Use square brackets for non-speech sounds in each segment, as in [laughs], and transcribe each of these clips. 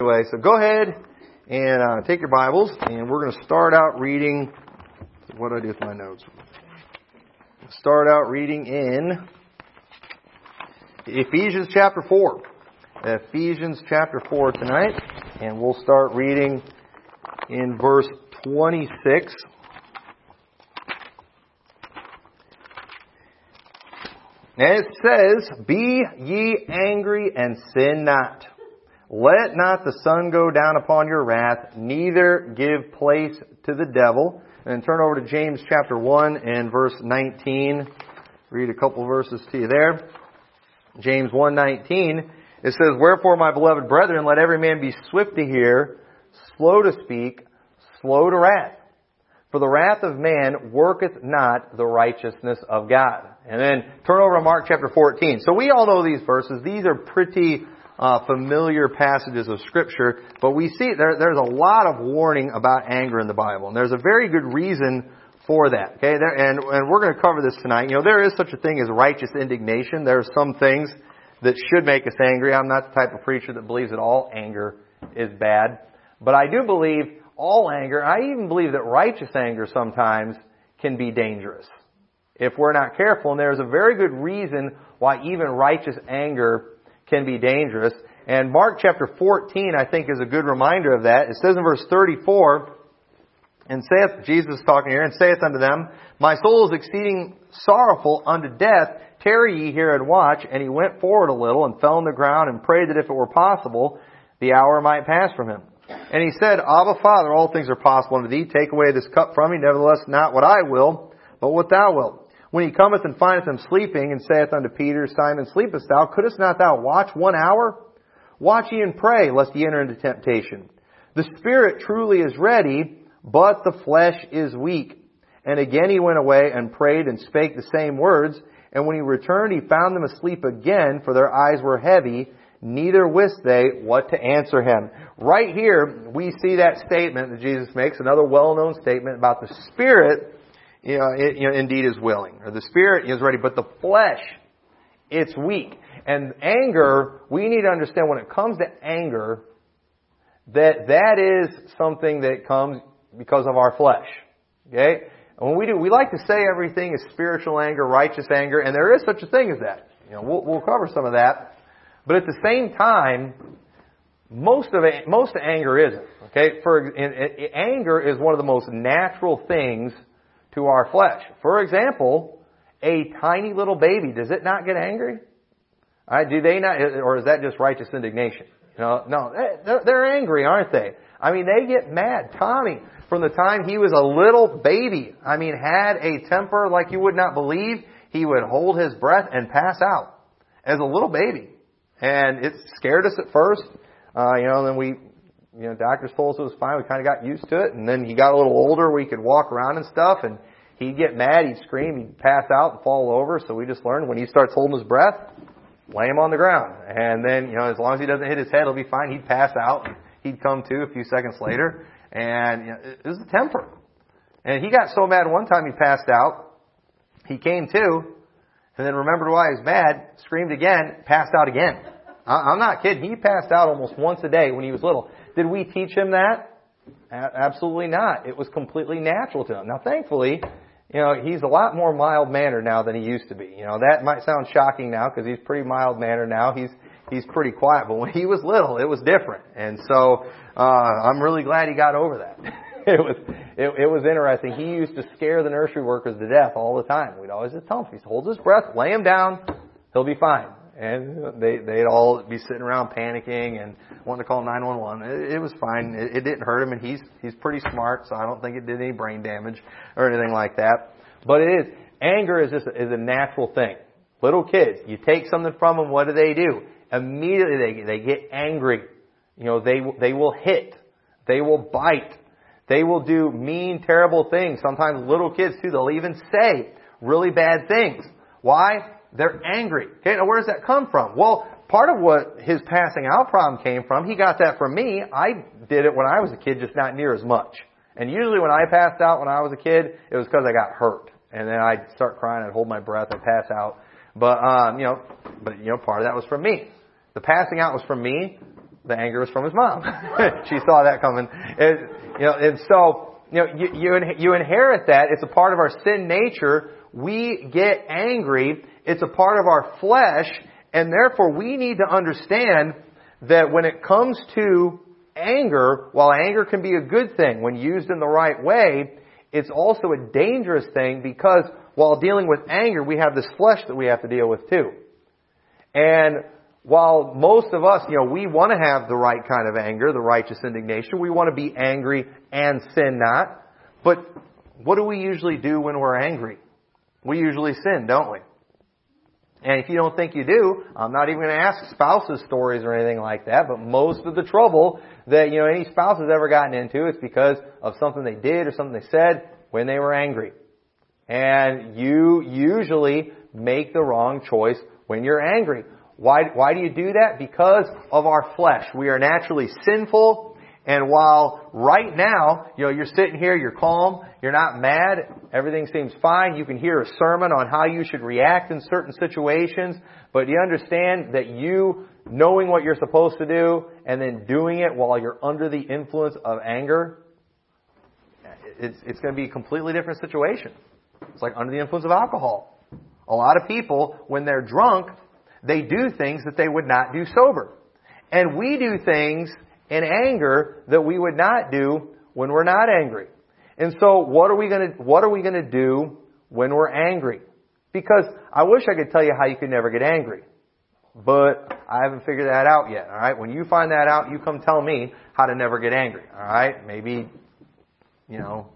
Anyway, so go ahead and uh, take your Bibles, and we're going to start out reading. What do I do with my notes? Start out reading in Ephesians chapter 4. Ephesians chapter 4 tonight, and we'll start reading in verse 26. And it says, Be ye angry and sin not. Let not the sun go down upon your wrath, neither give place to the devil. And turn over to James chapter 1 and verse 19. Read a couple verses to you there. James 1:19 it says, "Wherefore, my beloved brethren, let every man be swift to hear, slow to speak, slow to wrath. For the wrath of man worketh not the righteousness of God." And then turn over to Mark chapter 14. So we all know these verses. These are pretty uh, familiar passages of Scripture, but we see there, there's a lot of warning about anger in the Bible, and there's a very good reason for that. Okay, there, and and we're going to cover this tonight. You know, there is such a thing as righteous indignation. There are some things that should make us angry. I'm not the type of preacher that believes that all anger is bad, but I do believe all anger. I even believe that righteous anger sometimes can be dangerous if we're not careful. And there's a very good reason why even righteous anger can be dangerous. And Mark chapter 14, I think, is a good reminder of that. It says in verse 34, and saith, Jesus talking here, and saith unto them, My soul is exceeding sorrowful unto death. Tarry ye here and watch. And he went forward a little and fell on the ground and prayed that if it were possible, the hour might pass from him. And he said, Abba, Father, all things are possible unto thee. Take away this cup from me. Nevertheless, not what I will, but what thou wilt. When he cometh and findeth them sleeping, and saith unto Peter, Simon, sleepest thou? Couldst not thou watch one hour? Watch ye and pray, lest ye enter into temptation. The spirit truly is ready, but the flesh is weak. And again he went away and prayed and spake the same words. And when he returned, he found them asleep again, for their eyes were heavy, neither wist they what to answer him. Right here, we see that statement that Jesus makes, another well-known statement about the Spirit you know, it, you know, indeed is willing, or the spirit is ready, but the flesh, it's weak. And anger, we need to understand when it comes to anger, that that is something that comes because of our flesh. Okay? And when we do, we like to say everything is spiritual anger, righteous anger, and there is such a thing as that. You know, we'll, we'll cover some of that. But at the same time, most of it, most of anger isn't. Okay? For, in, in, anger is one of the most natural things to our flesh. For example, a tiny little baby, does it not get angry? Right, do they not, or is that just righteous indignation? No, no, they're, angry, aren't they? I mean, they get mad. Tommy, from the time he was a little baby, I mean, had a temper like you would not believe. He would hold his breath and pass out as a little baby. And it scared us at first. Uh, you know, then we, you know, doctors told us it was fine. We kind of got used to it. And then he got a little older where he could walk around and stuff. And he'd get mad, he'd scream, he'd pass out and fall over. So we just learned when he starts holding his breath, lay him on the ground. And then, you know, as long as he doesn't hit his head, he'll be fine. He'd pass out. He'd come to a few seconds later. And you know, it was a temper. And he got so mad one time he passed out. He came to, and then remembered why he was mad, screamed again, passed out again. I'm not kidding. He passed out almost once a day when he was little. Did we teach him that? Absolutely not. It was completely natural to him. Now, thankfully, you know, he's a lot more mild mannered now than he used to be. You know, that might sound shocking now because he's pretty mild mannered now. He's he's pretty quiet, but when he was little, it was different. And so, uh, I'm really glad he got over that. [laughs] it was it, it was interesting. He used to scare the nursery workers to death all the time. We'd always just tell him, he holds his breath, lay him down, he'll be fine and they they'd all be sitting around panicking and wanting to call 911. It, it was fine. It, it didn't hurt him, and he's he's pretty smart, so I don't think it did any brain damage or anything like that. But it is anger is just is a natural thing. Little kids, you take something from them, what do they do? Immediately they they get angry. You know they they will hit, they will bite, they will do mean, terrible things. Sometimes little kids too. They'll even say really bad things. Why? They're angry. Okay, now where does that come from? Well, part of what his passing out problem came from, he got that from me. I did it when I was a kid, just not near as much. And usually when I passed out when I was a kid, it was because I got hurt. And then I'd start crying, I'd hold my breath, I'd pass out. But, um, you know, but, you know, part of that was from me. The passing out was from me. the anger was from his mom. [laughs] she saw that coming. And, you know, and so, you know, you, you, you inherit that. It's a part of our sin nature. We get angry. It's a part of our flesh. And therefore we need to understand that when it comes to anger, while anger can be a good thing when used in the right way, it's also a dangerous thing because while dealing with anger, we have this flesh that we have to deal with too. And while most of us, you know, we want to have the right kind of anger, the righteous indignation, we want to be angry and sin not. But what do we usually do when we're angry? We usually sin, don't we? And if you don't think you do, I'm not even going to ask spouses stories or anything like that, but most of the trouble that, you know, any spouse has ever gotten into is because of something they did or something they said when they were angry. And you usually make the wrong choice when you're angry. Why, why do you do that? Because of our flesh. We are naturally sinful. And while right now, you know, you're sitting here, you're calm, you're not mad, everything seems fine, you can hear a sermon on how you should react in certain situations, but you understand that you knowing what you're supposed to do and then doing it while you're under the influence of anger, it's, it's going to be a completely different situation. It's like under the influence of alcohol. A lot of people, when they're drunk, they do things that they would not do sober. And we do things in anger that we would not do when we're not angry. And so what are we going to, what are we going to do when we're angry? Because I wish I could tell you how you could never get angry. But I haven't figured that out yet, alright? When you find that out, you come tell me how to never get angry, alright? Maybe, you know,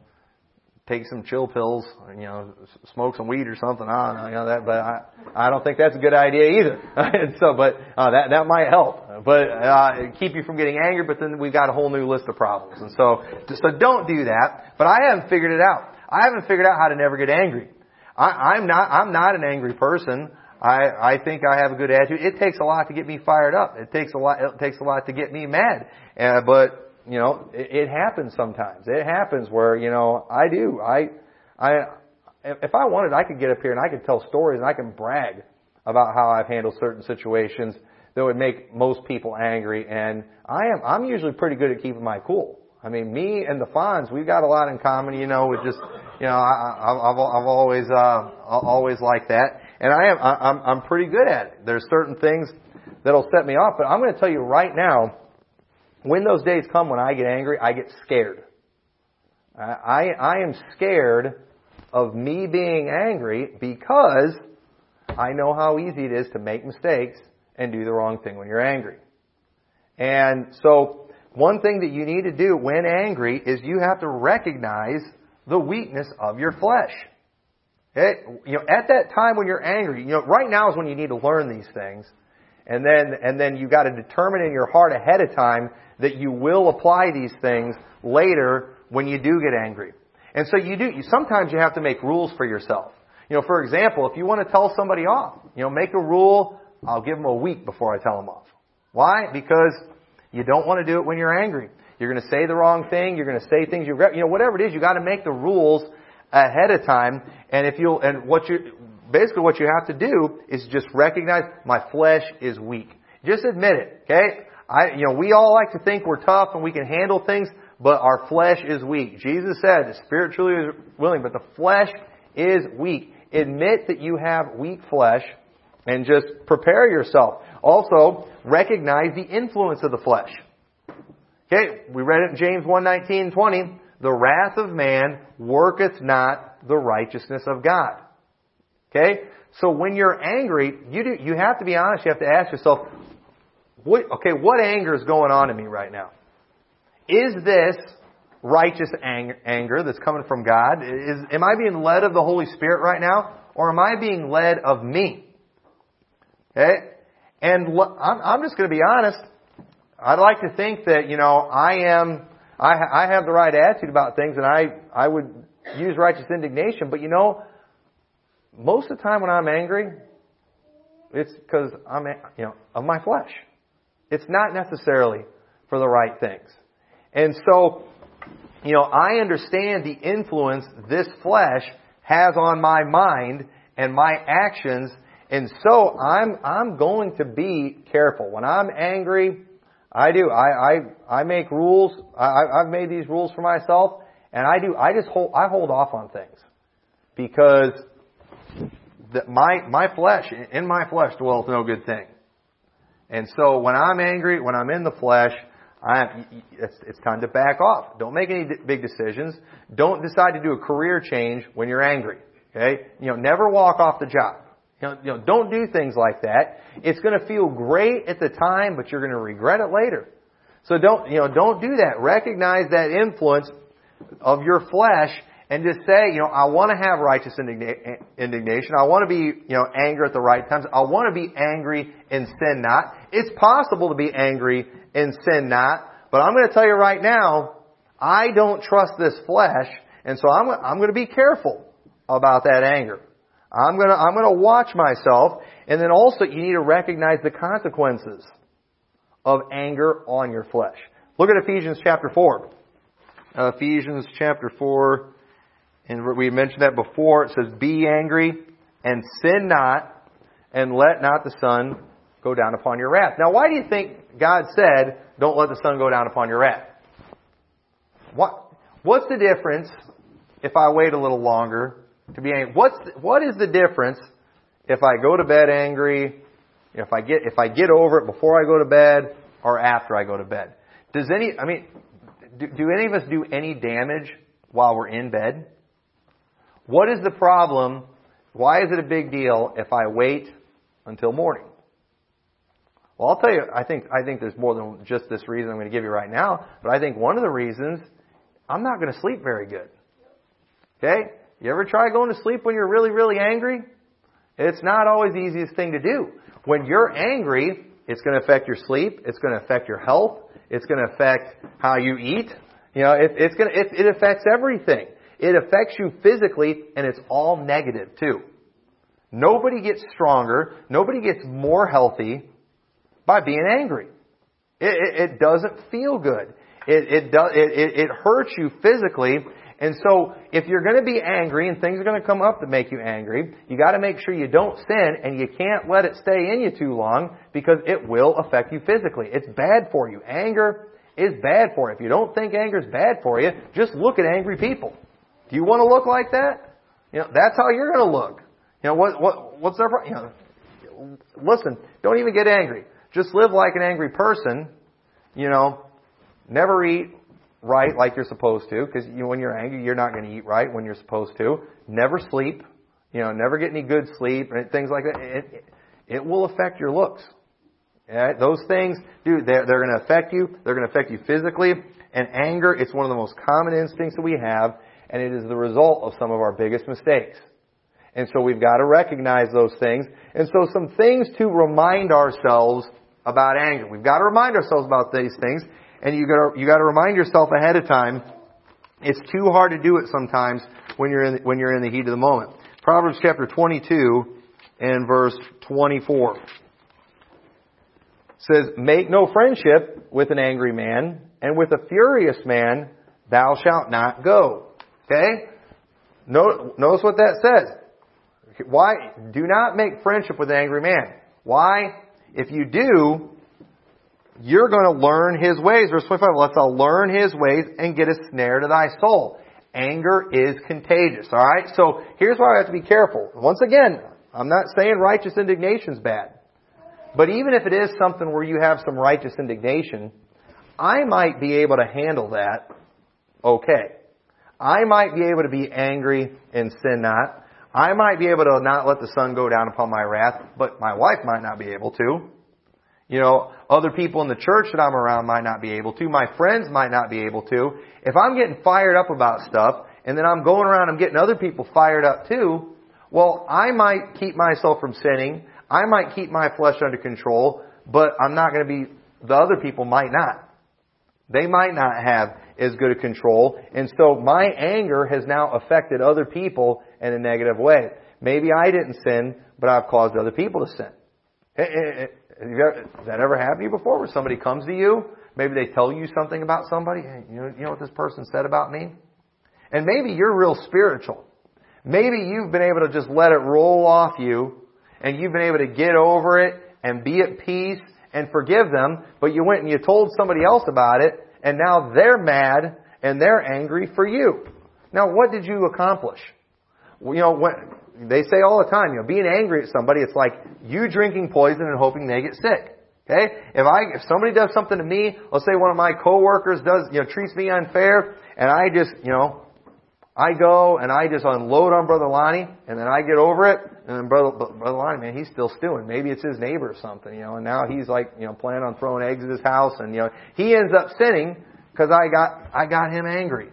take some chill pills, you know, smoke some weed or something. I don't know, you know that, but I, I don't think that's a good idea either. and [laughs] so, but uh, that that might help, but uh, keep you from getting angry. But then we've got a whole new list of problems, and so so don't do that. But I haven't figured it out. I haven't figured out how to never get angry. I, I'm not I'm not an angry person. I I think I have a good attitude. It takes a lot to get me fired up. It takes a lot. It takes a lot to get me mad. Uh, but you know, it, it happens sometimes. It happens where, you know, I do. I, I, if I wanted, I could get up here and I could tell stories and I can brag about how I've handled certain situations that would make most people angry. And I am, I'm usually pretty good at keeping my cool. I mean, me and the Fonz, we've got a lot in common, you know, with just, you know, I, I've, I've always, uh, always liked that. And I am, I'm, I'm pretty good at it. There's certain things that'll set me off, but I'm going to tell you right now, when those days come when I get angry, I get scared. I, I am scared of me being angry because I know how easy it is to make mistakes and do the wrong thing when you're angry. And so, one thing that you need to do when angry is you have to recognize the weakness of your flesh. Okay? You know, at that time when you're angry, you know, right now is when you need to learn these things. And then, and then you got to determine in your heart ahead of time that you will apply these things later when you do get angry. And so you do, you, sometimes you have to make rules for yourself. You know, for example, if you want to tell somebody off, you know, make a rule, I'll give them a week before I tell them off. Why? Because you don't want to do it when you're angry. You're going to say the wrong thing, you're going to say things you regret, you know, whatever it is, you got to make the rules ahead of time. And if you'll, and what you, basically what you have to do is just recognize my flesh is weak. Just admit it, okay? I, you know, we all like to think we're tough and we can handle things, but our flesh is weak. Jesus said the spirit truly is willing, but the flesh is weak. Admit that you have weak flesh and just prepare yourself. Also, recognize the influence of the flesh. Okay, we read it in James 1, 19, 20. The wrath of man worketh not the righteousness of God. Okay? So when you're angry, you do, you have to be honest, you have to ask yourself, what, okay, what anger is going on in me right now? Is this righteous anger anger that's coming from God? Is, am I being led of the Holy Spirit right now? Or am I being led of me? Okay? And I'm, I'm just going to be honest. I'd like to think that, you know, I am, I, I have the right attitude about things and I, I would use righteous indignation, but you know, most of the time when I'm angry, it's because I'm, you know, of my flesh. It's not necessarily for the right things. And so, you know, I understand the influence this flesh has on my mind and my actions, and so I'm, I'm going to be careful. When I'm angry, I do. I, I, I make rules. I, I've made these rules for myself and I do, I just hold, I hold off on things. Because the, my, my flesh, in my flesh dwelleth no good thing. And so when I'm angry, when I'm in the flesh, I, it's, it's time to back off. Don't make any big decisions. Don't decide to do a career change when you're angry. Okay? You know, never walk off the job. You know, you know don't do things like that. It's going to feel great at the time, but you're going to regret it later. So don't, you know, don't do that. Recognize that influence of your flesh and just say, you know, I want to have righteous indignation. I want to be, you know, angry at the right times. I want to be angry and sin not. It's possible to be angry and sin not, but I'm going to tell you right now, I don't trust this flesh, and so I'm, I'm going to be careful about that anger. I'm going to, I'm going to watch myself, and then also you need to recognize the consequences of anger on your flesh. Look at Ephesians chapter 4. Uh, Ephesians chapter 4, and we mentioned that before. It says, Be angry and sin not, and let not the sun go down upon your wrath. Now, why do you think God said, Don't let the sun go down upon your wrath? What, what's the difference if I wait a little longer to be angry? What's, what is the difference if I go to bed angry, if I get, if I get over it before I go to bed, or after I go to bed? Does any, I mean, do, do any of us do any damage while we're in bed? What is the problem? Why is it a big deal if I wait until morning? Well, I'll tell you, I think, I think there's more than just this reason I'm going to give you right now, but I think one of the reasons, I'm not going to sleep very good. Okay? You ever try going to sleep when you're really, really angry? It's not always the easiest thing to do. When you're angry, it's going to affect your sleep. It's going to affect your health. It's going to affect how you eat. You know, it, it's going to, it, it affects everything. It affects you physically, and it's all negative too. Nobody gets stronger. Nobody gets more healthy by being angry. It, it, it doesn't feel good. It, it, does, it, it it hurts you physically, and so, if you're going to be angry and things are going to come up that make you angry, you got to make sure you don't sin and you can't let it stay in you too long because it will affect you physically. It's bad for you. Anger is bad for you. If you don't think anger is bad for you, just look at angry people. Do you want to look like that? You know, that's how you're going to look. You know, what, what, what's their, you know, listen, don't even get angry. Just live like an angry person. You know, never eat right like you're supposed to, because you when you're angry, you're not going to eat right when you're supposed to. Never sleep, you know, never get any good sleep, and things like that. It, it, it will affect your looks. Right? Those things, dude, they're, they're going to affect you. They're going to affect you physically. And anger, it's one of the most common instincts that we have, and it is the result of some of our biggest mistakes. And so we've got to recognize those things. And so some things to remind ourselves about anger. We've got to remind ourselves about these things and you got you got to remind yourself ahead of time. It's too hard to do it sometimes when you're in when you're in the heat of the moment. Proverbs chapter 22 and verse 24 says, "Make no friendship with an angry man, and with a furious man thou shalt not go." Okay? Notice what that says. Why? Do not make friendship with an angry man. Why? If you do, you're going to learn his ways. Verse 25, let's all learn his ways and get a snare to thy soul. Anger is contagious, alright? So here's why I have to be careful. Once again, I'm not saying righteous indignation is bad. But even if it is something where you have some righteous indignation, I might be able to handle that okay. I might be able to be angry and sin not. I might be able to not let the sun go down upon my wrath, but my wife might not be able to. You know, other people in the church that I'm around might not be able to. My friends might not be able to. If I'm getting fired up about stuff, and then I'm going around and getting other people fired up too, well, I might keep myself from sinning. I might keep my flesh under control, but I'm not going to be, the other people might not. They might not have as good a control. And so my anger has now affected other people in a negative way. Maybe I didn't sin, but I've caused other people to sin. Eh, eh, eh, has that ever happened to you before where somebody comes to you? Maybe they tell you something about somebody. Hey, you know, you know what this person said about me? And maybe you're real spiritual. Maybe you've been able to just let it roll off you and you've been able to get over it and be at peace and forgive them, but you went and you told somebody else about it, and now they're mad and they're angry for you. Now, what did you accomplish? You know, when, they say all the time, you know, being angry at somebody, it's like you drinking poison and hoping they get sick. Okay? If I, if somebody does something to me, let's say one of my coworkers does, you know, treats me unfair, and I just, you know, I go and I just unload on Brother Lonnie, and then I get over it, and Brother, Brother Lonnie, man, he's still stewing. Maybe it's his neighbor or something, you know, and now he's like, you know, planning on throwing eggs at his house, and you know, he ends up sinning because I got, I got him angry.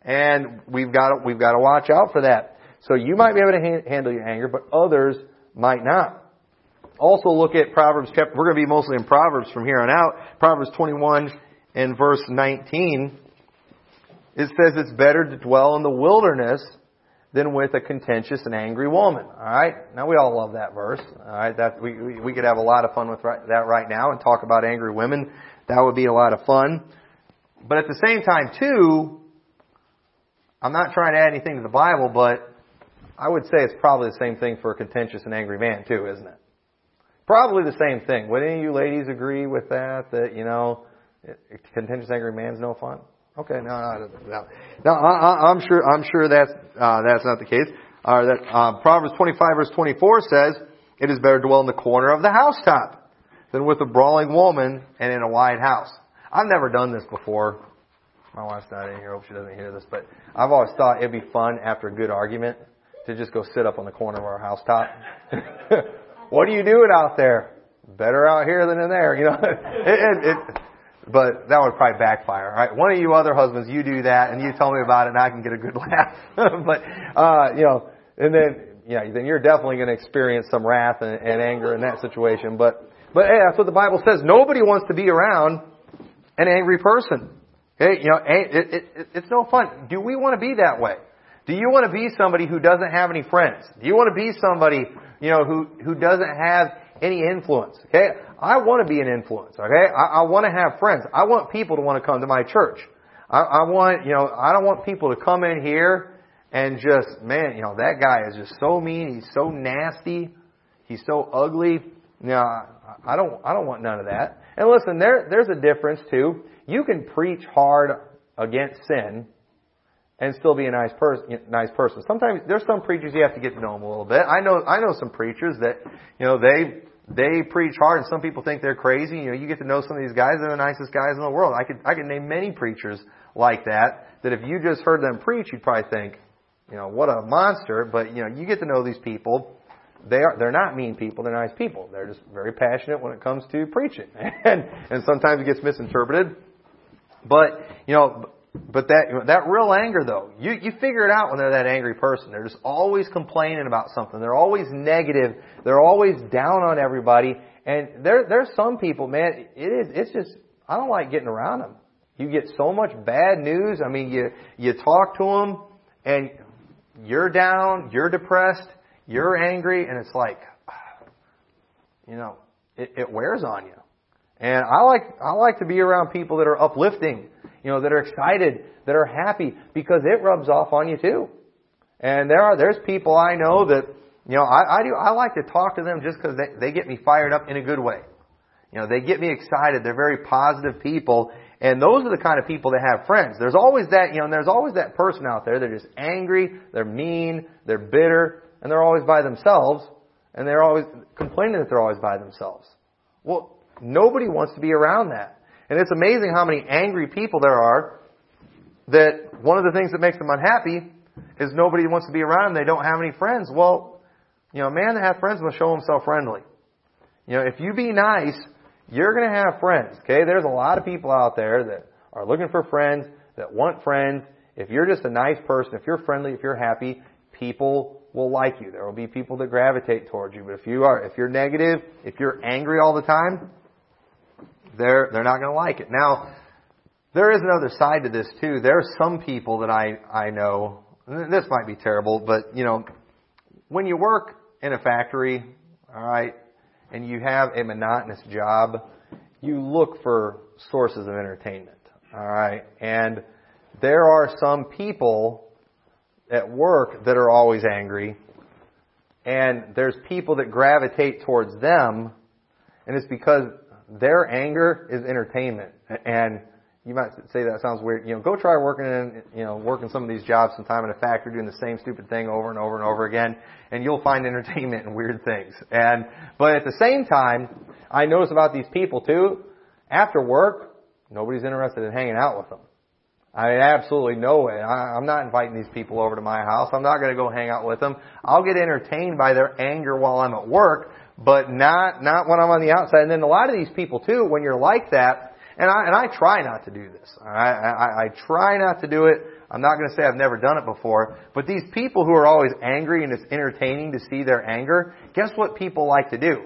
And we've got to, we've got to watch out for that. So you might be able to ha- handle your anger, but others might not. Also look at Proverbs chapter, we're going to be mostly in Proverbs from here on out. Proverbs 21 and verse 19. It says it's better to dwell in the wilderness than with a contentious and angry woman. Alright? Now we all love that verse. Alright? That, we, we, could have a lot of fun with right, that right now and talk about angry women. That would be a lot of fun. But at the same time too, I'm not trying to add anything to the Bible, but I would say it's probably the same thing for a contentious and angry man too, isn't it? Probably the same thing. Would any of you ladies agree with that? That you know, contentious angry man's no fun. Okay, no, no, no. no I, am sure. I'm sure that's uh, that's not the case. Uh, that uh, Proverbs 25 verse 24 says, "It is better to dwell in the corner of the housetop than with a brawling woman and in a wide house." I've never done this before. My wife's not in here. I hope she doesn't hear this, but I've always thought it'd be fun after a good argument to just go sit up on the corner of our housetop. [laughs] what are you doing out there? Better out here than in there, you know. [laughs] it, it, it, but that would probably backfire. Right? One of you other husbands, you do that, and you tell me about it, and I can get a good [laughs] laugh. [laughs] but uh, you know, and then yeah, then you're definitely going to experience some wrath and, and anger in that situation. But but hey, that's what the Bible says. Nobody wants to be around an angry person. Okay, you know, it, it, it, it's no fun. Do we want to be that way? Do you want to be somebody who doesn't have any friends? Do you want to be somebody, you know, who, who doesn't have any influence? Okay? I want to be an influence. Okay? I, I want to have friends. I want people to want to come to my church. I, I want, you know, I don't want people to come in here and just, man, you know, that guy is just so mean. He's so nasty. He's so ugly. Know, I don't, I don't want none of that. And listen, there, there's a difference too. You can preach hard against sin and still be a nice person. Nice person. Sometimes there's some preachers you have to get to know them a little bit. I know I know some preachers that you know they they preach hard, and some people think they're crazy. You know, you get to know some of these guys; they're the nicest guys in the world. I could I could name many preachers like that. That if you just heard them preach, you'd probably think, you know, what a monster. But you know, you get to know these people. They are they're not mean people. They're nice people. They're just very passionate when it comes to preaching, [laughs] and and sometimes it gets misinterpreted. But you know, but that that real anger though, you you figure it out when they're that angry person. They're just always complaining about something. They're always negative. They're always down on everybody. And there there's some people, man, it is it's just I don't like getting around them. You get so much bad news. I mean, you you talk to them and you're down, you're depressed, you're angry, and it's like, [sighs] you know, it, it wears on you. And I like I like to be around people that are uplifting you know, that are excited, that are happy, because it rubs off on you too. And there are, there's people I know that, you know, I, I do, I like to talk to them just because they, they get me fired up in a good way. You know, they get me excited. They're very positive people. And those are the kind of people that have friends. There's always that, you know, and there's always that person out there. They're just angry, they're mean, they're bitter, and they're always by themselves. And they're always complaining that they're always by themselves. Well, nobody wants to be around that. And it's amazing how many angry people there are that one of the things that makes them unhappy is nobody wants to be around them. They don't have any friends. Well, you know, a man that has friends must show himself friendly. You know, if you be nice, you're going to have friends. Okay? There's a lot of people out there that are looking for friends, that want friends. If you're just a nice person, if you're friendly, if you're happy, people will like you. There will be people that gravitate towards you. But if you are, if you're negative, if you're angry all the time, they're, they're not going to like it. Now, there is another side to this too. There are some people that I, I know, this might be terrible, but you know, when you work in a factory, alright, and you have a monotonous job, you look for sources of entertainment, alright, and there are some people at work that are always angry, and there's people that gravitate towards them, and it's because their anger is entertainment. And you might say that sounds weird. You know, go try working in, you know, working some of these jobs sometime in a factory doing the same stupid thing over and over and over again, and you'll find entertainment in weird things. And, but at the same time, I notice about these people too, after work, nobody's interested in hanging out with them. I mean, absolutely no way. I, I'm not inviting these people over to my house. I'm not going to go hang out with them. I'll get entertained by their anger while I'm at work, but not not when I'm on the outside. And then a lot of these people too, when you're like that, and I and I try not to do this. I I, I try not to do it. I'm not going to say I've never done it before, but these people who are always angry and it's entertaining to see their anger, guess what people like to do?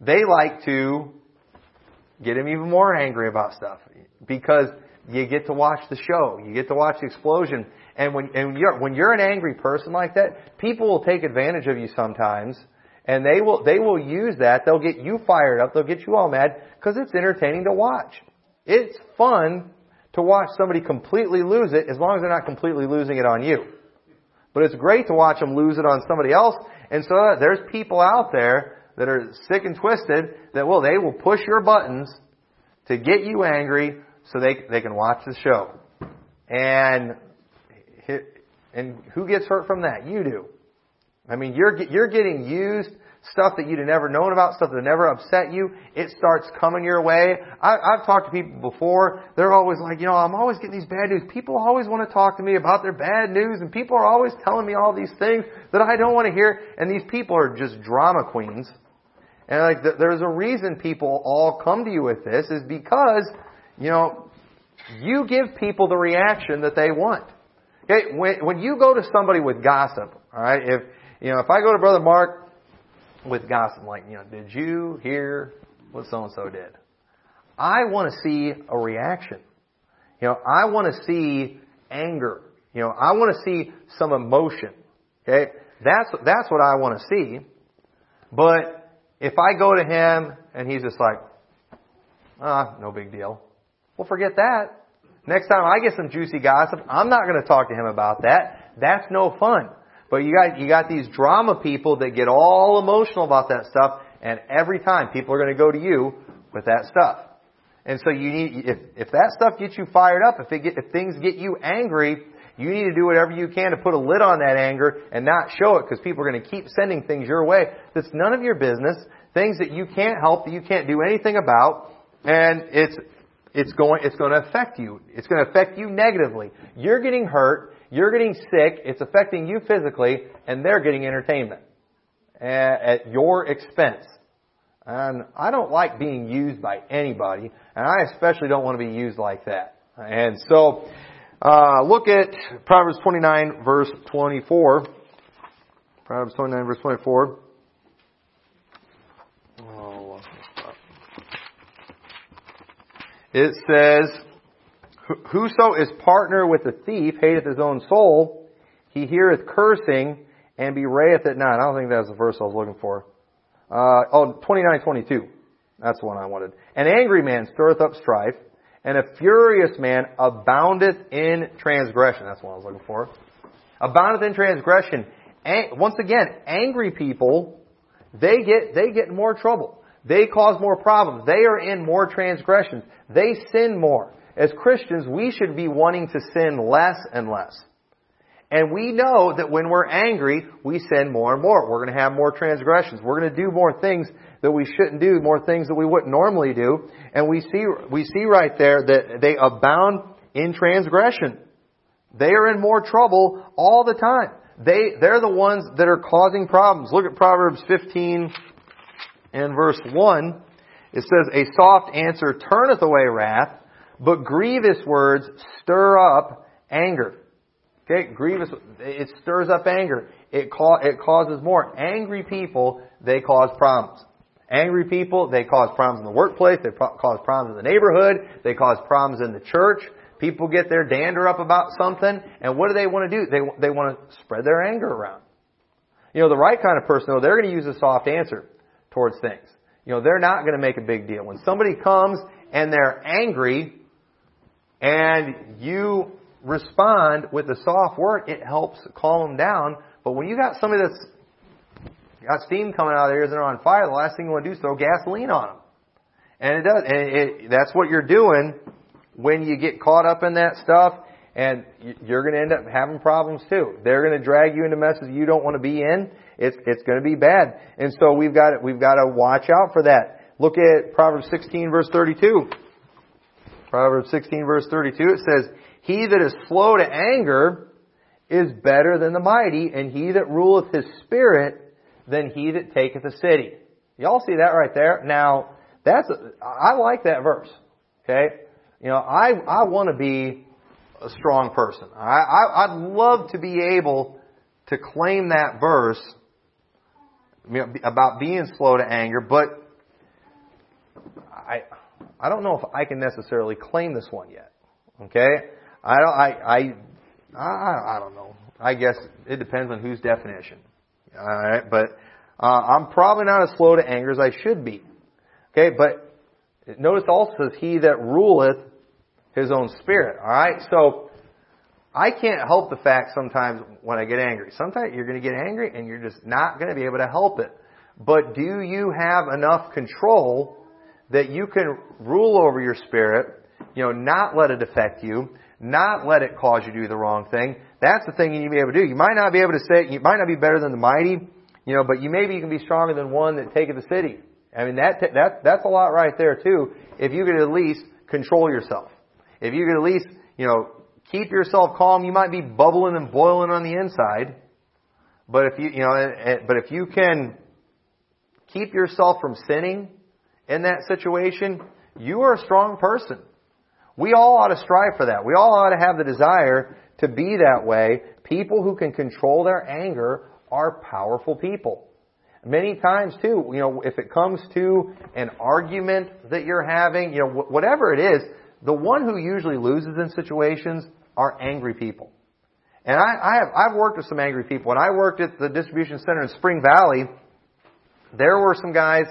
They like to get them even more angry about stuff because you get to watch the show, you get to watch the explosion, and when and you're when you're an angry person like that, people will take advantage of you sometimes and they will, they will use that. They'll get you fired up. They'll get you all mad because it's entertaining to watch. It's fun to watch somebody completely lose it as long as they're not completely losing it on you. But it's great to watch them lose it on somebody else. And so uh, there's people out there that are sick and twisted that will, they will push your buttons to get you angry so they, they can watch the show. And, and who gets hurt from that? You do. I mean, you're, you're getting used stuff that you'd have never known about, stuff that never upset you. It starts coming your way. I, I've talked to people before. They're always like, you know, I'm always getting these bad news. People always want to talk to me about their bad news, and people are always telling me all these things that I don't want to hear. And these people are just drama queens. And like, there's a reason people all come to you with this is because, you know, you give people the reaction that they want. Okay, when, when you go to somebody with gossip, alright, if, you know, if I go to Brother Mark with gossip, like, you know, did you hear what so and so did? I want to see a reaction. You know, I want to see anger. You know, I want to see some emotion. Okay? That's, that's what I want to see. But if I go to him and he's just like, ah, no big deal. Well, forget that. Next time I get some juicy gossip, I'm not going to talk to him about that. That's no fun. But you got, you got these drama people that get all emotional about that stuff, and every time people are going to go to you with that stuff. And so you need, if, if that stuff gets you fired up, if, it get, if things get you angry, you need to do whatever you can to put a lid on that anger and not show it because people are going to keep sending things your way that's none of your business, things that you can't help, that you can't do anything about, and it's, it's going, it's going to affect you. It's going to affect you negatively. You're getting hurt. You're getting sick, it's affecting you physically, and they're getting entertainment at your expense. And I don't like being used by anybody, and I especially don't want to be used like that. And so, uh, look at Proverbs 29 verse 24. Proverbs 29 verse 24. Oh, it says, Whoso is partner with a thief hateth his own soul. He heareth cursing and bewrayeth it not. I don't think that's the verse I was looking for. Uh, oh, 29, 22. That's the one I wanted. An angry man stirreth up strife, and a furious man aboundeth in transgression. That's what I was looking for. Aboundeth in transgression. once again, angry people, they get, they get more trouble. They cause more problems. They are in more transgressions. They sin more as Christians, we should be wanting to sin less and less. And we know that when we're angry, we sin more and more. We're going to have more transgressions. We're going to do more things that we shouldn't do, more things that we wouldn't normally do. And we see, we see right there that they abound in transgression. They are in more trouble all the time. They, they're the ones that are causing problems. Look at Proverbs 15 and verse 1. It says, A soft answer turneth away wrath, but grievous words stir up anger. Okay, grievous, it stirs up anger. It, ca- it causes more. Angry people, they cause problems. Angry people, they cause problems in the workplace, they pro- cause problems in the neighborhood, they cause problems in the church. People get their dander up about something, and what do they want to do? They, they want to spread their anger around. You know, the right kind of person, though, they're going to use a soft answer towards things. You know, they're not going to make a big deal. When somebody comes and they're angry, and you respond with a soft word, it helps calm them down. But when you got somebody that's got steam coming out of their ears and they're on fire, the last thing you want to do is throw gasoline on them. And it does. And it, that's what you're doing when you get caught up in that stuff and you're going to end up having problems too. They're going to drag you into messes you don't want to be in. It's, it's going to be bad. And so we've got, we've got to watch out for that. Look at Proverbs 16 verse 32. Proverbs 16 verse 32, it says, He that is slow to anger is better than the mighty, and he that ruleth his spirit than he that taketh a city. Y'all see that right there? Now, that's, a, I like that verse. Okay? You know, I, I want to be a strong person. I, I, I'd love to be able to claim that verse about being slow to anger, but I, I don't know if I can necessarily claim this one yet. Okay? I don't, I, I, I, I don't know. I guess it depends on whose definition. Alright, but, uh, I'm probably not as slow to anger as I should be. Okay, but notice also says, he that ruleth his own spirit. Alright, so, I can't help the fact sometimes when I get angry. Sometimes you're going to get angry and you're just not going to be able to help it. But do you have enough control that you can rule over your spirit, you know, not let it affect you, not let it cause you to do the wrong thing. That's the thing you need to be able to do. You might not be able to say, you might not be better than the mighty, you know, but you maybe you can be stronger than one that taketh the city. I mean, that, that, that's a lot right there too, if you could at least control yourself. If you could at least, you know, keep yourself calm, you might be bubbling and boiling on the inside, but if you, you know, but if you can keep yourself from sinning, in that situation, you are a strong person. We all ought to strive for that. We all ought to have the desire to be that way. People who can control their anger are powerful people. Many times too, you know, if it comes to an argument that you're having, you know, whatever it is, the one who usually loses in situations are angry people. And I, I have, I've worked with some angry people. When I worked at the distribution center in Spring Valley, there were some guys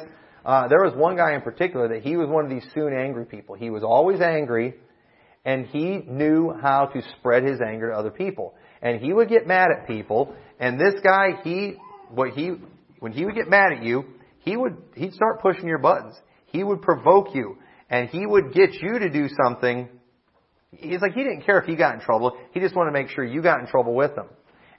uh, there was one guy in particular that he was one of these soon angry people. He was always angry, and he knew how to spread his anger to other people. And he would get mad at people, and this guy, he, what he, when he would get mad at you, he would, he'd start pushing your buttons. He would provoke you, and he would get you to do something. He's like, he didn't care if he got in trouble. He just wanted to make sure you got in trouble with him.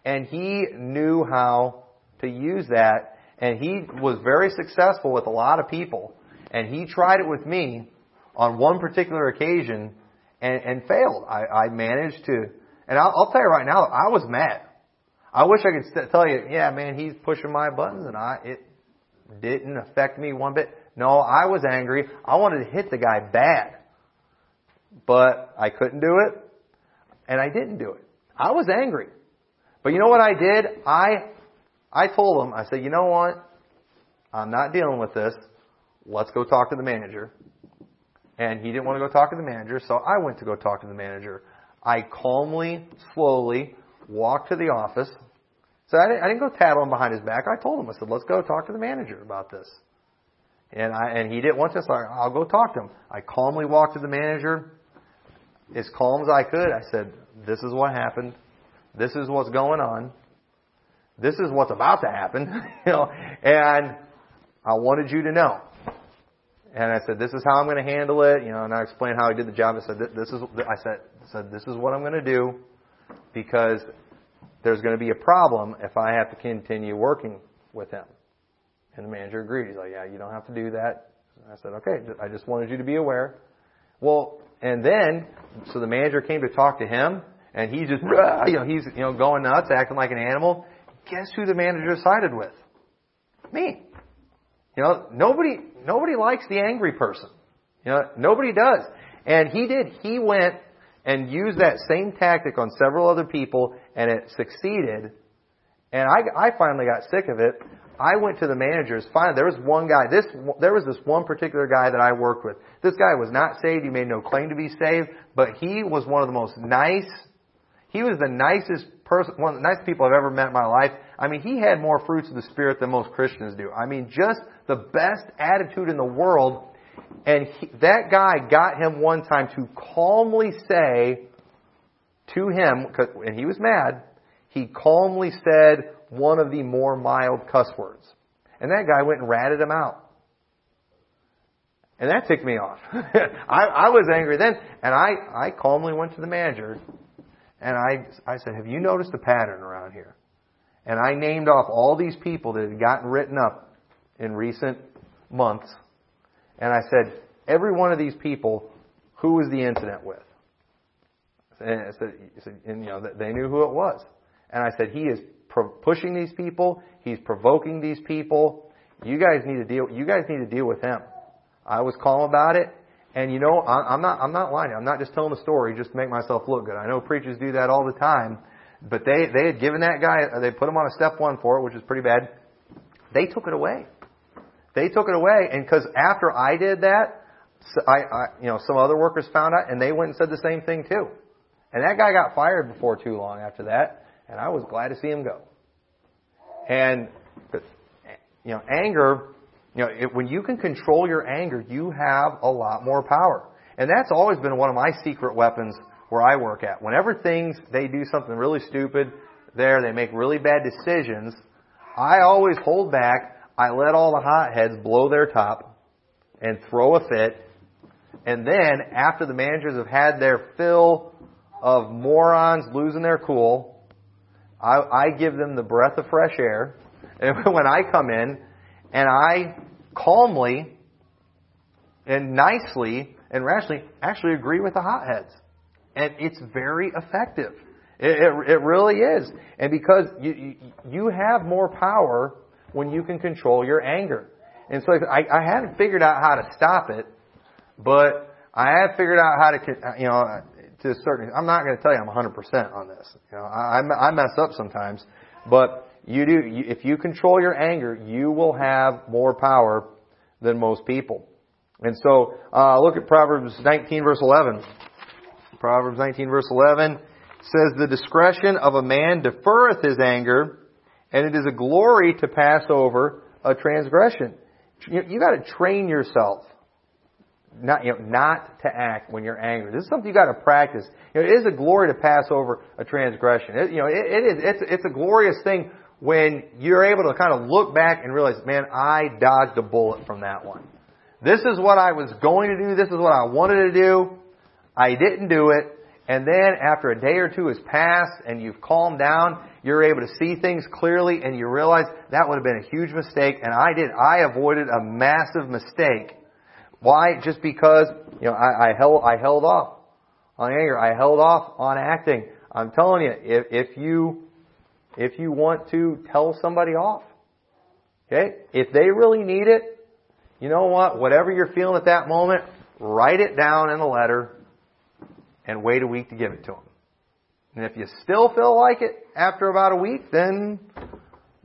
And he knew how to use that and he was very successful with a lot of people. And he tried it with me on one particular occasion and, and failed. I, I managed to, and I'll, I'll tell you right now, I was mad. I wish I could tell you, yeah, man, he's pushing my buttons, and I it didn't affect me one bit. No, I was angry. I wanted to hit the guy bad, but I couldn't do it, and I didn't do it. I was angry, but you know what I did? I I told him, I said, you know what? I'm not dealing with this. Let's go talk to the manager. And he didn't want to go talk to the manager, so I went to go talk to the manager. I calmly, slowly walked to the office. So I didn't, I didn't go tattle him behind his back. I told him, I said, let's go talk to the manager about this. And I, and he didn't want to, so I'll go talk to him. I calmly walked to the manager, as calm as I could. I said, this is what happened. This is what's going on this is what's about to happen, [laughs] you know, and I wanted you to know. And I said, this is how I'm going to handle it, you know, and I explained how I did the job. I said, this is, I said, said, this is what I'm going to do because there's going to be a problem if I have to continue working with him. And the manager agreed. He's like, yeah, you don't have to do that. I said, okay, I just wanted you to be aware. Well, and then, so the manager came to talk to him, and he just, [laughs] you know, he's, you know, going nuts, acting like an animal guess who the manager sided with? Me. You know, nobody, nobody likes the angry person. You know, nobody does. And he did. He went and used that same tactic on several other people and it succeeded. And I, I finally got sick of it. I went to the managers. Finally, there was one guy. This there was this one particular guy that I worked with. This guy was not saved. He made no claim to be saved, but he was one of the most nice. He was the nicest person, one of the nicest people I've ever met in my life. I mean, he had more fruits of the Spirit than most Christians do. I mean, just the best attitude in the world. And he, that guy got him one time to calmly say to him, and he was mad, he calmly said one of the more mild cuss words. And that guy went and ratted him out. And that ticked me off. [laughs] I, I was angry then, and I, I calmly went to the manager, and I, I said, have you noticed a pattern around here? And I named off all these people that had gotten written up in recent months, and I said, every one of these people, who was the incident with? And, I said, and you know, they knew who it was. And I said, he is pushing these people. He's provoking these people. You guys need to deal. You guys need to deal with him. I was calm about it, and you know, I'm not. I'm not lying. I'm not just telling a story just to make myself look good. I know preachers do that all the time, but they they had given that guy. They put him on a step one for it, which is pretty bad. They took it away. They took it away, and because after I did that, I, I you know some other workers found out, and they went and said the same thing too. And that guy got fired before too long after that, and I was glad to see him go. And you know, anger, you know, it, when you can control your anger, you have a lot more power. And that's always been one of my secret weapons where I work at. Whenever things, they do something really stupid there, they make really bad decisions, I always hold back. I let all the hotheads blow their top and throw a fit. And then, after the managers have had their fill of morons losing their cool, I, I give them the breath of fresh air. [laughs] And when I come in and I calmly and nicely and rationally actually agree with the hotheads. And it's very effective. It, it, it really is. And because you, you, you have more power when you can control your anger. And so I, I haven't figured out how to stop it, but I have figured out how to, you know, to a certain, I'm not going to tell you I'm 100% on this. You know, I, I mess up sometimes, but you do, if you control your anger, you will have more power than most people. And so, uh, look at Proverbs 19 verse 11. Proverbs 19 verse 11 says, The discretion of a man deferreth his anger, and it is a glory to pass over a transgression. You, you gotta train yourself not, you know, not to act when you're angry. This is something you got to practice. You know, it is a glory to pass over a transgression. It, you know, it, it is. It's, it's a glorious thing when you're able to kind of look back and realize, man, I dodged a bullet from that one. This is what I was going to do. This is what I wanted to do. I didn't do it. And then after a day or two has passed and you've calmed down, you're able to see things clearly and you realize that would have been a huge mistake and I did, I avoided a massive mistake why? Just because, you know, I, I held, I held off on anger. I held off on acting. I'm telling you, if, if you, if you want to tell somebody off, okay, if they really need it, you know what? Whatever you're feeling at that moment, write it down in a letter and wait a week to give it to them. And if you still feel like it after about a week, then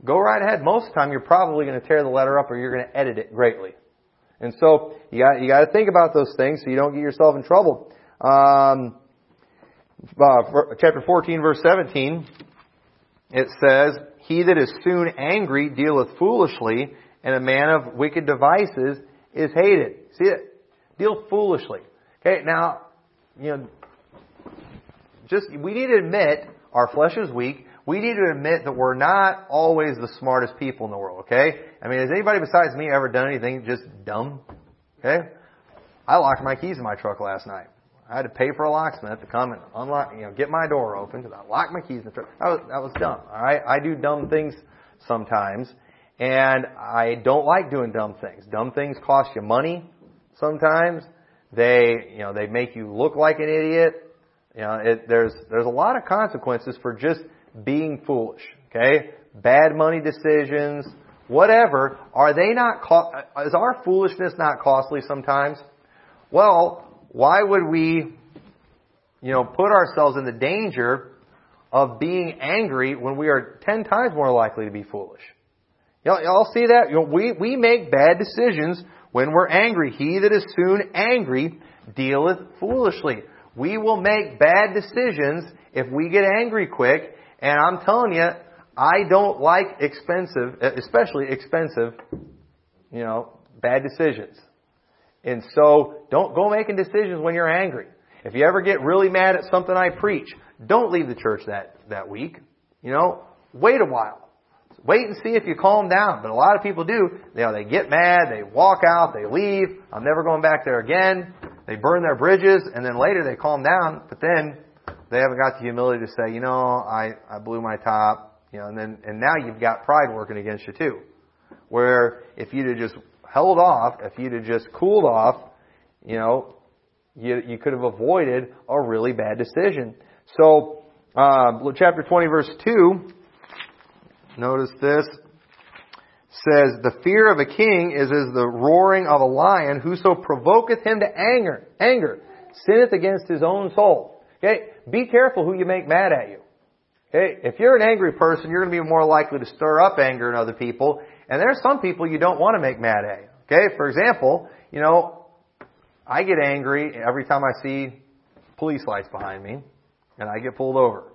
go right ahead. Most of the time, you're probably going to tear the letter up or you're going to edit it greatly. And so you got you got to think about those things so you don't get yourself in trouble. Um, uh, chapter 14, verse 17, it says, "He that is soon angry dealeth foolishly, and a man of wicked devices is hated." See it? Deal foolishly. Okay, now you know, just we need to admit our flesh is weak we need to admit that we're not always the smartest people in the world, okay? I mean, has anybody besides me ever done anything just dumb? Okay? I locked my keys in my truck last night. I had to pay for a locksmith to come and unlock, you know, get my door open because I locked my keys in the truck. That was, that was dumb, alright? I do dumb things sometimes, and I don't like doing dumb things. Dumb things cost you money sometimes. They, you know, they make you look like an idiot. You know, it, there's, there's a lot of consequences for just being foolish. Okay? Bad money decisions, whatever. Are they not, co- is our foolishness not costly sometimes? Well, why would we, you know, put ourselves in the danger of being angry when we are ten times more likely to be foolish? Y'all, y'all see that? You know, we, we make bad decisions when we're angry. He that is soon angry dealeth foolishly. We will make bad decisions if we get angry quick and I'm telling you, I don't like expensive, especially expensive, you know, bad decisions. And so don't go making decisions when you're angry. If you ever get really mad at something I preach, don't leave the church that, that week. You know, wait a while. Wait and see if you calm down. But a lot of people do. You know, they get mad, they walk out, they leave. I'm never going back there again. They burn their bridges, and then later they calm down. But then they haven't got the humility to say, you know, I I blew my top. You know, and then and now you've got pride working against you too. Where if you'd have just held off, if you'd have just cooled off, you know, you you could have avoided a really bad decision. So, uh, chapter 20, verse 2 Notice this. Says, the fear of a king is as the roaring of a lion, whoso provoketh him to anger, anger, sinneth against his own soul. Okay? Be careful who you make mad at you. Okay? If you're an angry person, you're going to be more likely to stir up anger in other people, and there are some people you don't want to make mad at. Okay? For example, you know, I get angry every time I see police lights behind me, and I get pulled over.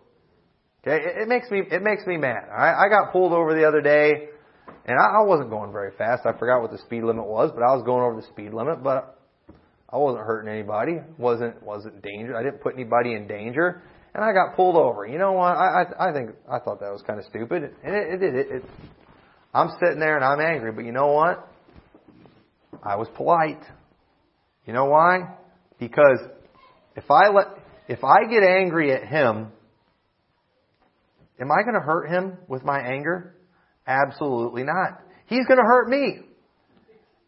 Okay, it, it makes me it makes me mad. I, I got pulled over the other day, and I, I wasn't going very fast. I forgot what the speed limit was, but I was going over the speed limit. But I wasn't hurting anybody. wasn't wasn't danger. I didn't put anybody in danger, and I got pulled over. You know what? I I, I think I thought that was kind of stupid, and it, it. It, it, I'm sitting there and I'm angry, but you know what? I was polite. You know why? Because if I let if I get angry at him Am I going to hurt him with my anger? Absolutely not. He's going to hurt me.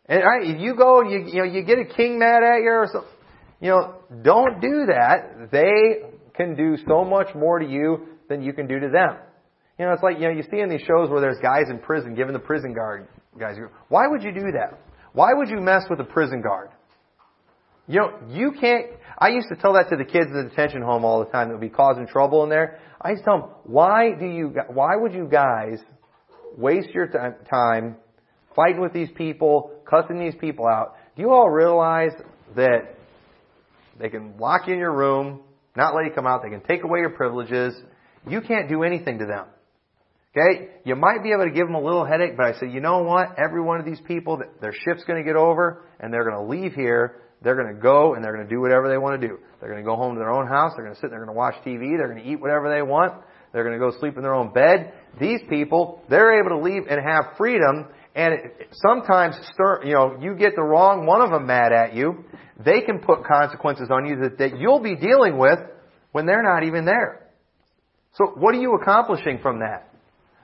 And if you go you you know you get a king mad at you or something, you know, don't do that. They can do so much more to you than you can do to them. You know, it's like you know you see in these shows where there's guys in prison giving the prison guard guys. Why would you do that? Why would you mess with a prison guard? You know, you can't. I used to tell that to the kids in the detention home all the time that would be causing trouble in there. I used to tell them, why do you, why would you guys waste your time fighting with these people, cussing these people out? Do you all realize that they can lock you in your room, not let you come out, they can take away your privileges, you can't do anything to them. Okay? You might be able to give them a little headache, but I say, you know what? Every one of these people, their ship's going to get over, and they're going to leave here. They're going to go and they're going to do whatever they want to do. They're going to go home to their own house. They're going to sit. There, they're going to watch TV. They're going to eat whatever they want. They're going to go sleep in their own bed. These people, they're able to leave and have freedom. And sometimes, you know, you get the wrong one of them mad at you. They can put consequences on you that, that you'll be dealing with when they're not even there. So what are you accomplishing from that?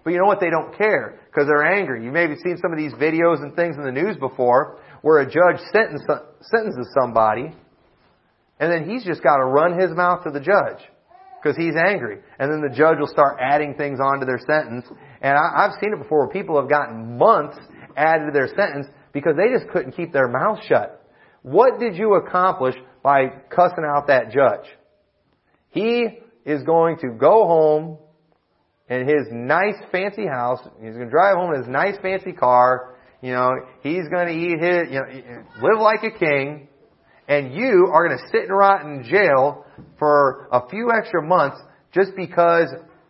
But you know what? They don't care because they're angry. You may have seen some of these videos and things in the news before where a judge sentences somebody and then he's just got to run his mouth to the judge because he's angry. And then the judge will start adding things onto their sentence. And I, I've seen it before where people have gotten months added to their sentence because they just couldn't keep their mouth shut. What did you accomplish by cussing out that judge? He is going to go home in his nice fancy house. He's going to drive home in his nice fancy car. You know, he's going to eat his, you know, live like a king and you are going to sit and rot in jail for a few extra months just because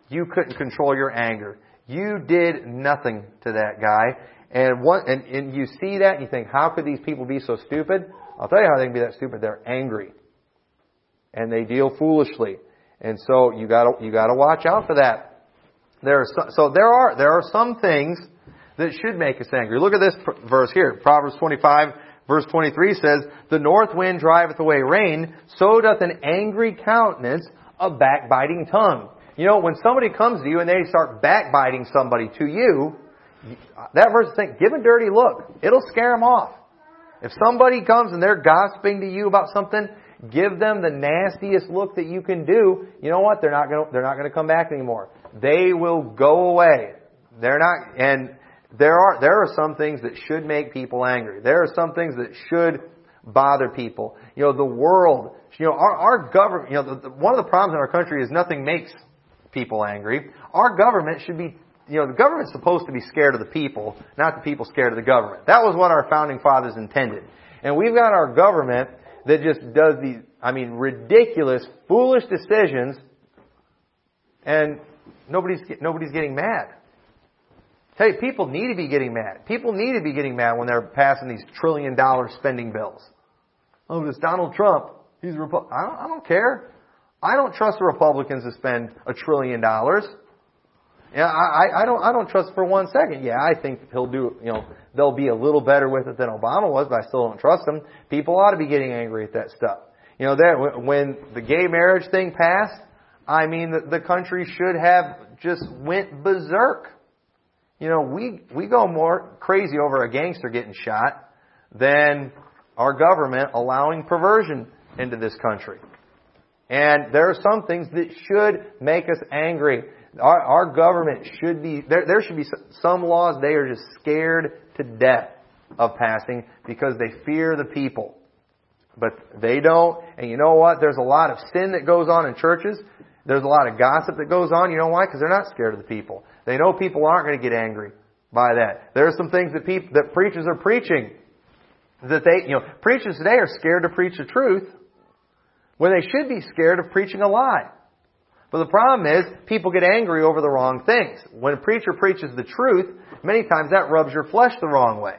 you couldn't control your anger. You did nothing to that guy. And what, and, and you see that and you think, how could these people be so stupid? I'll tell you how they can be that stupid. They're angry. And they deal foolishly. And so you gotta, you gotta watch out for that. There are so, so there are, there are some things that should make us angry. Look at this verse here. Proverbs 25, Verse 23 says, The north wind driveth away rain, so doth an angry countenance a backbiting tongue. You know, when somebody comes to you and they start backbiting somebody to you, that verse think, give a dirty look. It'll scare them off. If somebody comes and they're gossiping to you about something, give them the nastiest look that you can do. You know what? They're not going to, they're not going to come back anymore. They will go away. They're not, and there are, there are some things that should make people angry. There are some things that should bother people. You know, the world, you know, our, our government, you know, the, the, one of the problems in our country is nothing makes people angry. Our government should be, you know, the government's supposed to be scared of the people, not the people scared of the government. That was what our founding fathers intended. And we've got our government that just does these, I mean, ridiculous, foolish decisions, and nobody's, nobody's getting mad. Tell you, people need to be getting mad. People need to be getting mad when they're passing these trillion dollar spending bills. Oh, it's Donald Trump. He's a Repu- I don't, I don't care. I don't trust the Republicans to spend a trillion dollars. Yeah, I, I don't, I don't trust for one second. Yeah, I think he'll do, you know, they'll be a little better with it than Obama was, but I still don't trust him. People ought to be getting angry at that stuff. You know, that when the gay marriage thing passed, I mean, the, the country should have just went berserk. You know, we we go more crazy over a gangster getting shot than our government allowing perversion into this country. And there are some things that should make us angry. Our, our government should be, there, there should be some laws they are just scared to death of passing because they fear the people. But they don't. And you know what? There's a lot of sin that goes on in churches. There's a lot of gossip that goes on. You know why? Because they're not scared of the people. They know people aren't going to get angry by that. There are some things that people, that preachers are preaching that they, you know, preachers today are scared to preach the truth when they should be scared of preaching a lie. But the problem is, people get angry over the wrong things. When a preacher preaches the truth, many times that rubs your flesh the wrong way.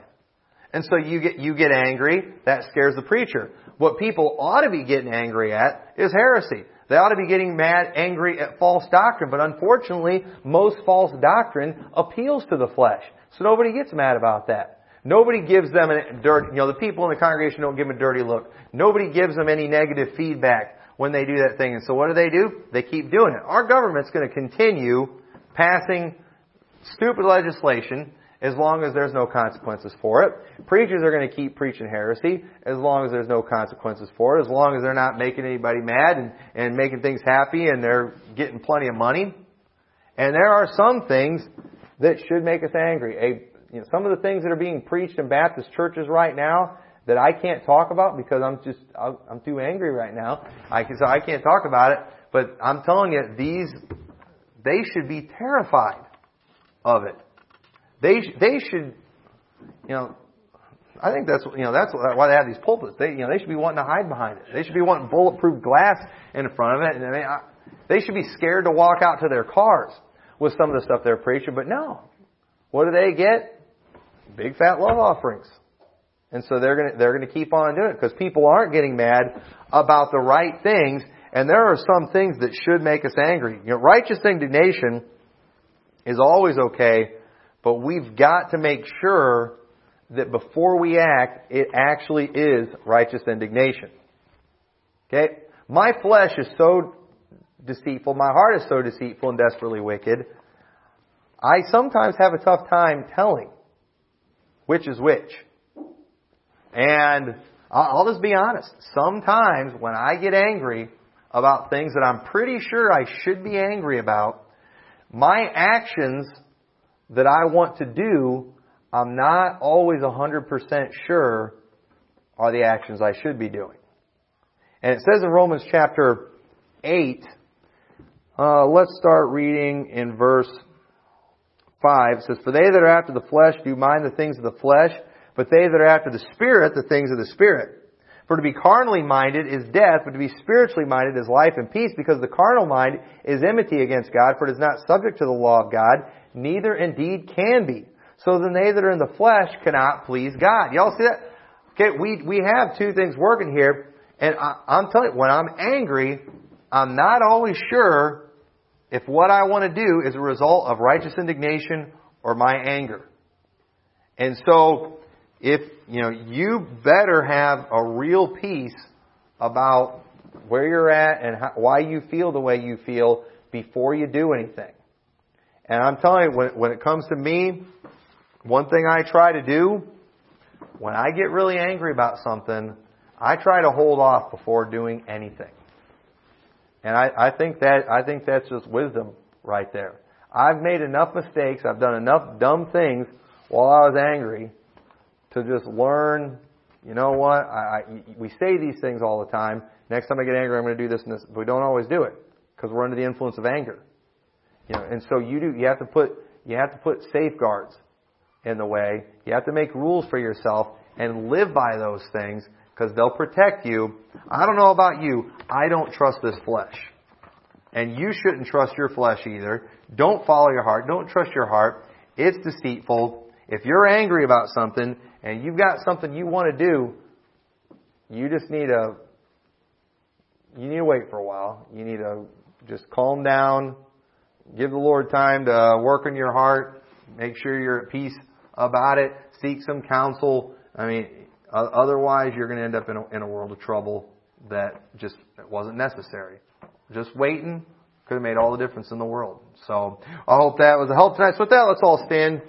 And so you get, you get angry, that scares the preacher. What people ought to be getting angry at is heresy. They ought to be getting mad, angry at false doctrine, but unfortunately, most false doctrine appeals to the flesh. So nobody gets mad about that. Nobody gives them a dirty, you know, the people in the congregation don't give them a dirty look. Nobody gives them any negative feedback when they do that thing. And so what do they do? They keep doing it. Our government's going to continue passing stupid legislation as long as there's no consequences for it. Preachers are going to keep preaching heresy as long as there's no consequences for it, as long as they're not making anybody mad and, and making things happy and they're getting plenty of money. And there are some things that should make us angry. A you know, some of the things that are being preached in Baptist churches right now that I can't talk about because I'm just I'm too angry right now. I can, so I can't talk about it. But I'm telling you, these they should be terrified of it. They they should, you know. I think that's you know that's why they have these pulpits. They you know they should be wanting to hide behind it. They should be wanting bulletproof glass in front of it, and they they should be scared to walk out to their cars with some of the stuff they're preaching. But no, what do they get? big fat love offerings. And so they're to, they're to keep on doing it because people aren't getting mad about the right things. And there are some things that should make us angry. You know, righteous indignation is always okay, but we've got to make sure that before we act, it actually is righteous indignation. Okay? My flesh is so deceitful, my heart is so deceitful and desperately wicked, I sometimes have a tough time telling which is which. And I'll just be honest. Sometimes when I get angry about things that I'm pretty sure I should be angry about, my actions that I want to do, I'm not always 100% sure are the actions I should be doing. And it says in Romans chapter 8, uh, let's start reading in verse 5 It says, For they that are after the flesh do mind the things of the flesh, but they that are after the Spirit, the things of the Spirit. For to be carnally minded is death, but to be spiritually minded is life and peace, because the carnal mind is enmity against God, for it is not subject to the law of God, neither indeed can be. So then they that are in the flesh cannot please God. Y'all see that? Okay, we, we have two things working here, and I, I'm telling you, when I'm angry, I'm not always sure if what I want to do is a result of righteous indignation or my anger. And so, if, you know, you better have a real peace about where you're at and how, why you feel the way you feel before you do anything. And I'm telling you, when, when it comes to me, one thing I try to do, when I get really angry about something, I try to hold off before doing anything. And I, I think that I think that's just wisdom right there. I've made enough mistakes, I've done enough dumb things while I was angry to just learn, you know what, I, I, we say these things all the time. Next time I get angry, I'm going to do this and this. But we don't always do it because we're under the influence of anger. You know, and so you do, you have to put, you have to put safeguards in the way. You have to make rules for yourself and live by those things because they'll protect you. I don't know about you. I don't trust this flesh. And you shouldn't trust your flesh either. Don't follow your heart. Don't trust your heart. It's deceitful. If you're angry about something and you've got something you want to do, you just need to you need to wait for a while. You need to just calm down, give the Lord time to work in your heart. Make sure you're at peace about it. Seek some counsel. I mean, otherwise you're going to end up in a, in a world of trouble that just wasn't necessary. Just waiting could have made all the difference in the world. So I hope that was a help tonight. So with that, let's all stand.